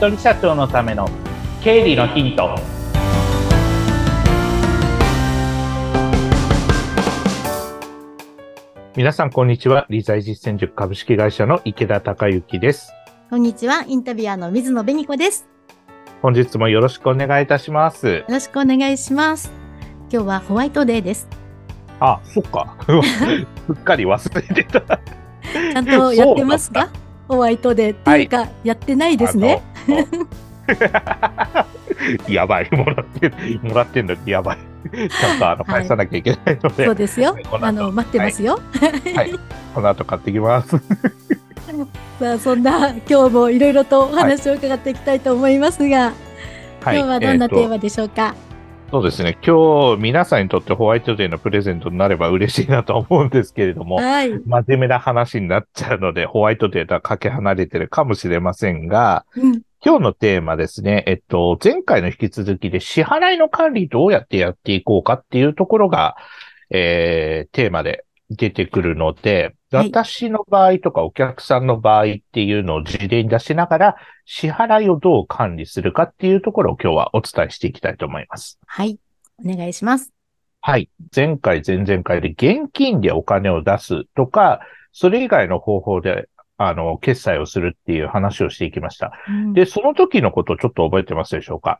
人社長のための経理のヒント。皆さんこんにちは。理財実践塾株式会社の池田孝之です。こんにちは。インタビュアーの水野紅子です。本日もよろしくお願いいたします。よろしくお願いします。今日はホワイトデーです。あそっか。すっかり忘れてた。ちゃんとやってますか？ホワイトデーっていうか、はい、やってないですね。やばい、もらって、もらってんのにやばい。ちゃんとあの返さなきゃいけないので、はい、そうですよ。あの待ってますよ。はい、この後買ってきます。さ あそんな今日もいろいろとお話を伺っていきたいと思いますが、はい、今日はどんなテーマでしょうか？えーそうですね。今日、皆さんにとってホワイトデーのプレゼントになれば嬉しいなと思うんですけれども、はい、真面目な話になっちゃうので、ホワイトデーとはかけ離れてるかもしれませんが、うん、今日のテーマですね、えっと、前回の引き続きで支払いの管理どうやってやっていこうかっていうところが、えー、テーマで出てくるので、私の場合とかお客さんの場合っていうのを事例に出しながら、支払いをどう管理するかっていうところを今日はお伝えしていきたいと思います。はい。お願いします。はい。前回、前々回で現金でお金を出すとか、それ以外の方法で、あの、決済をするっていう話をしていきました。うん、で、その時のことをちょっと覚えてますでしょうか？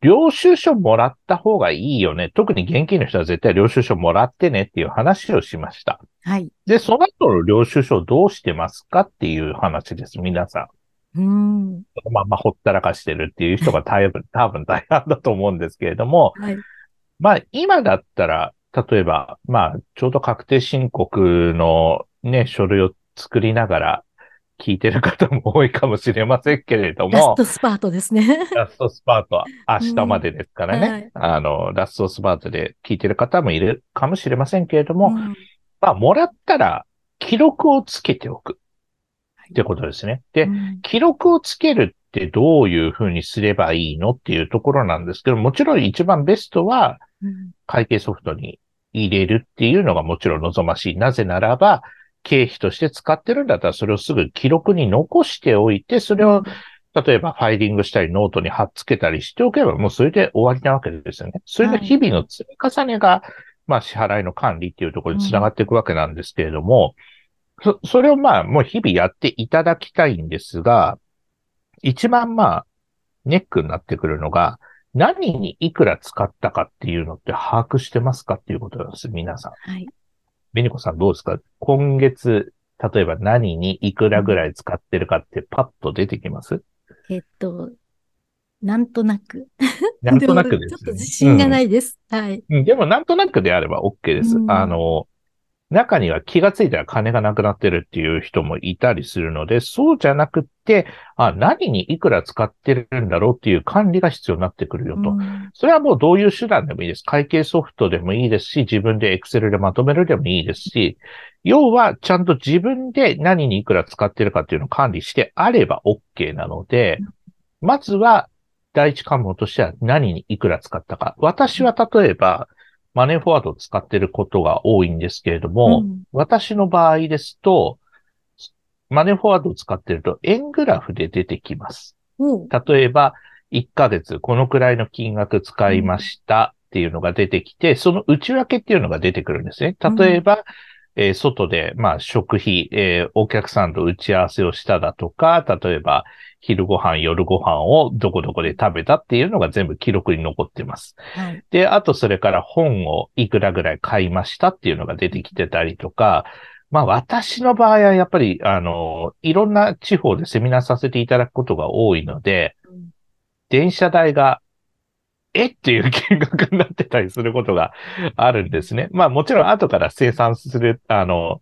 領収書もらった方がいいよね。特に現金の人は絶対領収書もらってねっていう話をしました。はい。で、その後の領収書どうしてますかっていう話です、皆さん。うん。まあまあ、ほったらかしてるっていう人が 多分、多分大半だと思うんですけれども、はい。まあ、今だったら、例えば、まあ、ちょうど確定申告のね、書類を作りながら、聞いてる方も多いかもしれませんけれども。ラストスパートですね。ラストスパートは明日までですからね。うんはい、あの、ラストスパートで聞いてる方もいるかもしれませんけれども、うん、まあ、もらったら記録をつけておく。ってことですね。で、うん、記録をつけるってどういうふうにすればいいのっていうところなんですけど、もちろん一番ベストは、会計ソフトに入れるっていうのがもちろん望ましい。なぜならば、経費として使ってるんだったら、それをすぐ記録に残しておいて、それを、例えばファイリングしたり、ノートに貼っつけたりしておけば、もうそれで終わりなわけですよね。それが日々の積み重ねが、まあ支払いの管理っていうところにつながっていくわけなんですけれども、そ、それをまあもう日々やっていただきたいんですが、一番まあ、ネックになってくるのが、何にいくら使ったかっていうのって把握してますかっていうことなんです、皆さん。はい。ベニコさんどうですか？今月、例えば何にいくらぐらい使ってるかってパッと出てきます？えっと、なんとなく。なんとなくです、ね、ちょっと自信がないです。うん、はい。でもなんとなくであれば OK です。うん、あの、中には気がついたら金がなくなってるっていう人もいたりするので、そうじゃなくって、あ、何にいくら使ってるんだろうっていう管理が必要になってくるよと。うん、それはもうどういう手段でもいいです。会計ソフトでもいいですし、自分で Excel でまとめるでもいいですし、要はちゃんと自分で何にいくら使ってるかっていうのを管理してあれば OK なので、まずは第一関門としては何にいくら使ったか。私は例えば、マネーフォワードを使っていることが多いんですけれども、うん、私の場合ですと、マネーフォワードを使っていると円グラフで出てきます。うん、例えば、1ヶ月このくらいの金額使いましたっていうのが出てきて、その内訳っていうのが出てくるんですね。例えば、うん、えー、外で、まあ、食費、えー、お客さんと打ち合わせをしただとか、例えば、昼ご飯、夜ご飯をどこどこで食べたっていうのが全部記録に残ってます。はい、で、あとそれから本をいくらぐらい買いましたっていうのが出てきてたりとか、まあ私の場合はやっぱり、あの、いろんな地方でセミナーさせていただくことが多いので、うん、電車代がえっていう金額になってたりすることがあるんですね。まあもちろん後から生産する、あの、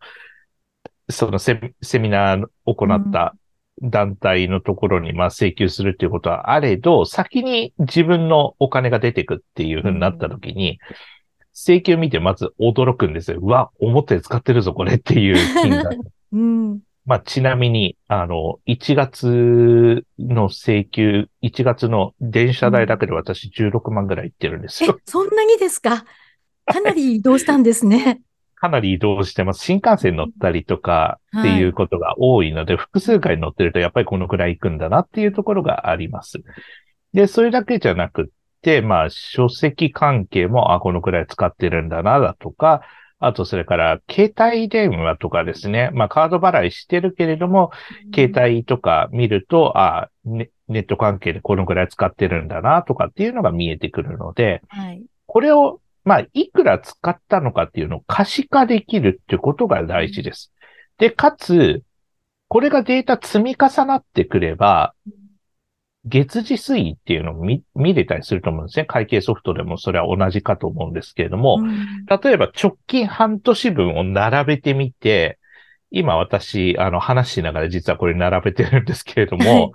そのセミナーを行った団体のところにまあ請求するっていうことはあれど、先に自分のお金が出てくっていうふうになったときに、請求見てまず驚くんですよ。うわ、思ったより使ってるぞ、これっていう金額。うん、まあ、ちなみに、あの、1月の請求、1月の電車代だけで私16万ぐらいいってるんですよ。え、そんなにですか？かなり移動したんですね。かなり移動してます。新幹線乗ったりとかっていうことが多いので、はい、複数回乗ってるとやっぱりこのくらい行くんだなっていうところがあります。で、それだけじゃなくって、まあ、書籍関係も、あ、このくらい使ってるんだな、だとか、あと、それから、携帯電話とかですね。まあ、カード払いしてるけれども、うん、携帯とか見ると、あ、ね、ネット関係でこのくらい使ってるんだな、とかっていうのが見えてくるので、はい、これをまあ、いくら使ったのかっていうのを可視化できるってことが大事です。で、かつ、これがデータ積み重なってくれば、月次推移っていうのを見見れたりすると思うんですね。会計ソフトでもそれは同じかと思うんですけれども、うん、例えば直近半年分を並べてみて、今私、あの話しながら実はこれ並べてるんですけれども、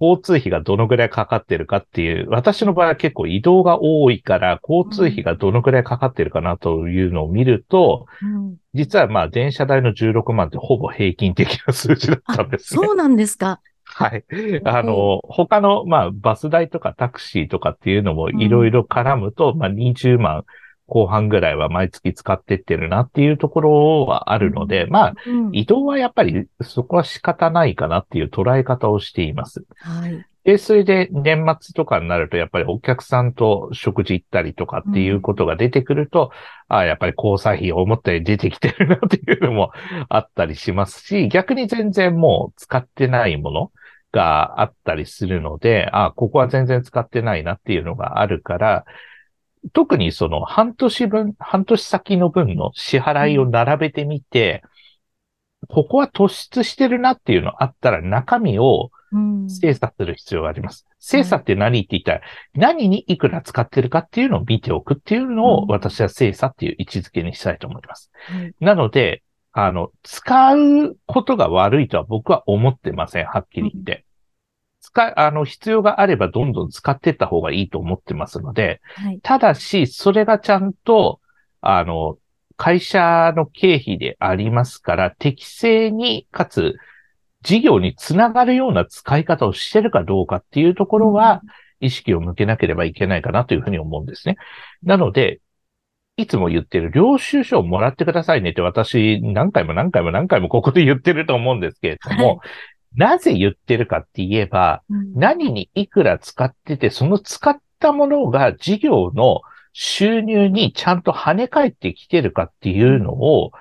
交通費がどのぐらいかかってるかっていう、私の場合は結構移動が多いから、交通費がどのぐらいかかってるかなというのを見ると、うん、実はまあ電車代の16万ってほぼ平均的な数字だったんですね。そうなんですか。はい。あの、他の、まあ、バス代とかタクシーとかっていうのもいろいろ絡むと、うん、まあ、20万後半ぐらいは毎月使ってってるなっていうところはあるので、まあ、移動はやっぱりそこは仕方ないかなっていう捉え方をしています。はい。で、それで年末とかになると、やっぱりお客さんと食事行ったりとかっていうことが出てくると、うん、ああ、やっぱり交際費思ったより出てきてるなっていうのもあったりしますし、逆に全然もう使ってないものがあったりするので、ああ、ここは全然使ってないなっていうのがあるから、特にその半年分、半年先の分の支払いを並べてみて、うん、ここは突出してるなっていうのあったら中身を精査する必要があります。うん、精査って何って言ったら、何にいくら使ってるかっていうのを見ておくっていうのを私は精査っていう位置づけにしたいと思います。うん、なので、あの、使うことが悪いとは僕は思ってません。はっきり言って。使、あの、必要があればどんどん使っていった方がいいと思ってますので、はい、ただし、それがちゃんと、あの、会社の経費でありますから、適正に、かつ、事業につながるような使い方をしてるかどうかっていうところは、意識を向けなければいけないかなというふうに思うんですね。なので、いつも言ってる領収書をもらってくださいねって私何回も何回も何回もここで言ってると思うんですけれども、はい、なぜ言ってるかって言えば、うん、何にいくら使ってて、その使ったものが事業の収入にちゃんと跳ね返ってきてるかっていうのを、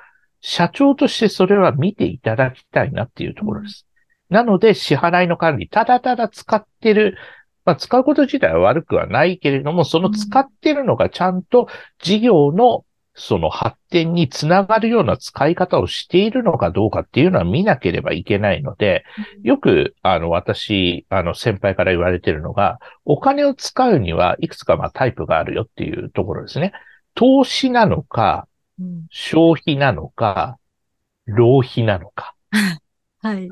社長としてそれは見ていただきたいなっていうところです。うん、なので、支払いの管理、ただただ使ってる、まあ、使うこと自体は悪くはないけれども、その使ってるのがちゃんと事業のその発展につながるような使い方をしているのかどうかっていうのは見なければいけないので、よく、あの、私、あの、先輩から言われているのが、お金を使うにはいくつかまあタイプがあるよっていうところですね。投資なのか、消費なのか、浪費なのか。はい。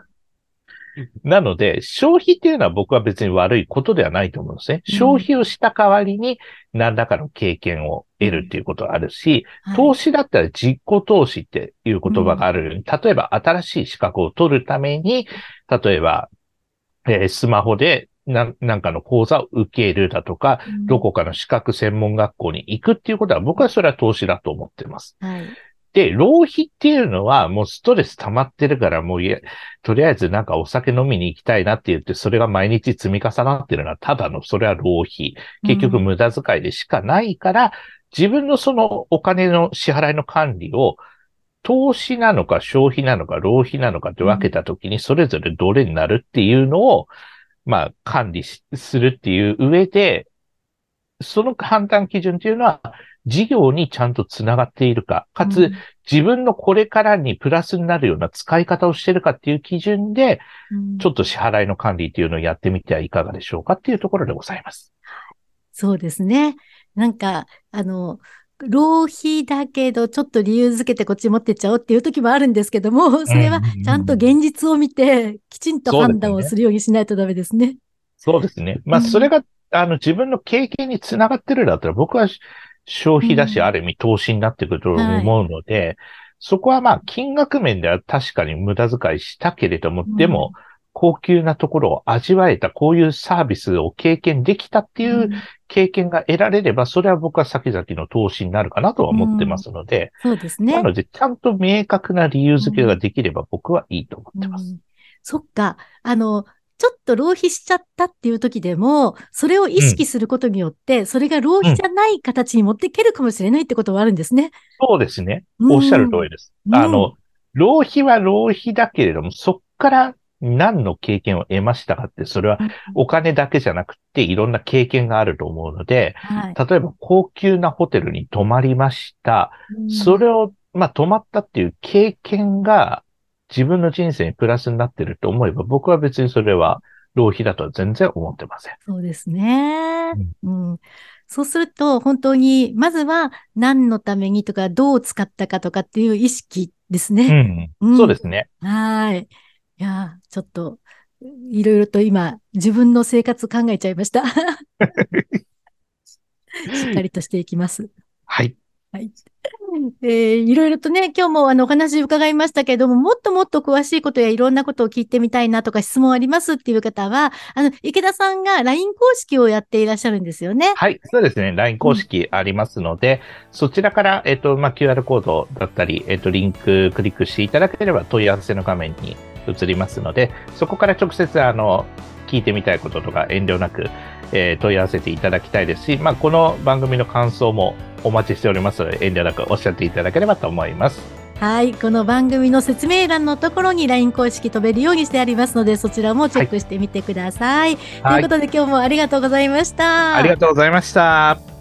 なので、消費っていうのは僕は別に悪いことではないと思うんですね。消費をした代わりに何らかの経験を得るっていうことがあるし、投資だったら実行投資っていう言葉があるように、例えば新しい資格を取るために、例えば、えー、スマホでななんかの講座を受けるだとか、どこかの資格専門学校に行くっていうことは、僕はそれは投資だと思ってます。はいで、浪費っていうのはもうストレス溜まってるからもうとりあえずなんかお酒飲みに行きたいなって言って、それが毎日積み重なってるのはただの、それは浪費。結局無駄遣いでしかないから、うん、自分のそのお金の支払いの管理を、投資なのか消費なのか浪費なのかって分けたときに、それぞれどれになるっていうのを、まあ、管理するっていう上で、その判断基準っていうのは、事業にちゃんとつながっているか、かつ、自分のこれからにプラスになるような使い方をしているかっていう基準で、ちょっと支払いの管理っていうのをやってみてはいかがでしょうかっていうところでございます。そうですね。なんか、あの、浪費だけど、ちょっと理由づけてこっち持ってっちゃおうっていう時もあるんですけども、それはちゃんと現実を見て、きちんと判断をするようにしないとダメですね。そうですね。まあ、それが、あの、自分の経験につながってるだったら、僕は消費だし、ある意味投資になってくると思うので、そこはまあ金額面では確かに無駄遣いしたけれども、でも、高級なところを味わえた、こういうサービスを経験できたっていう経験が得られれば、それは僕は先々の投資になるかなとは思ってますので、うん、そうですね。なので、ちゃんと明確な理由付けができれば僕はいいと思ってます。うん、そっか。あの、ちょっと浪費しちゃったっていう時でも、それを意識することによって、うん、それが浪費じゃない形に持っていけるかもしれないってことはあるんですね。そうですね。おっしゃる通りです。あの、浪費は浪費だけれども、そっから何の経験を得ましたかって、それはお金だけじゃなくていろんな経験があると思うので、はい、例えば高級なホテルに泊まりました。それを、まあ、泊まったっていう経験が自分の人生にプラスになってると思えば、僕は別にそれは浪費だとは全然思ってません。そうですね。うん、うんそうすると、本当に、まずは何のためにとか、どう使ったかとかっていう意識ですね。うん。うん、そうですね。はい。いや、ちょっと、いろいろと今、自分の生活考えちゃいました。しっかりとしていきます。はい。はい。えー、いろいろとね、今日もあのお話伺いましたけれども、もっともっと詳しいことやいろんなことを聞いてみたいなとか質問ありますっていう方は、あの、池田さんが LINE 公式をやっていらっしゃるんですよね。はい、そうですね。LINE 公式ありますので、うん、そちらから、えっ、ー、と、まあ、QR コードだったり、えっ、ー、と、リンククリックしていただければ問い合わせの画面に移りますので、そこから直接、あの、聞いてみたいこととか遠慮なく、えー、問い合わせていただきたいですし、まあ、この番組の感想もお待ちしておりますので、遠慮なくおっしゃっていただければと思います。はい。この番組の説明欄のところに LINE 公式飛べるようにしてありますので、そちらもチェックしてみてください。はい、ということで今日もありがとうございました。ありがとうございました。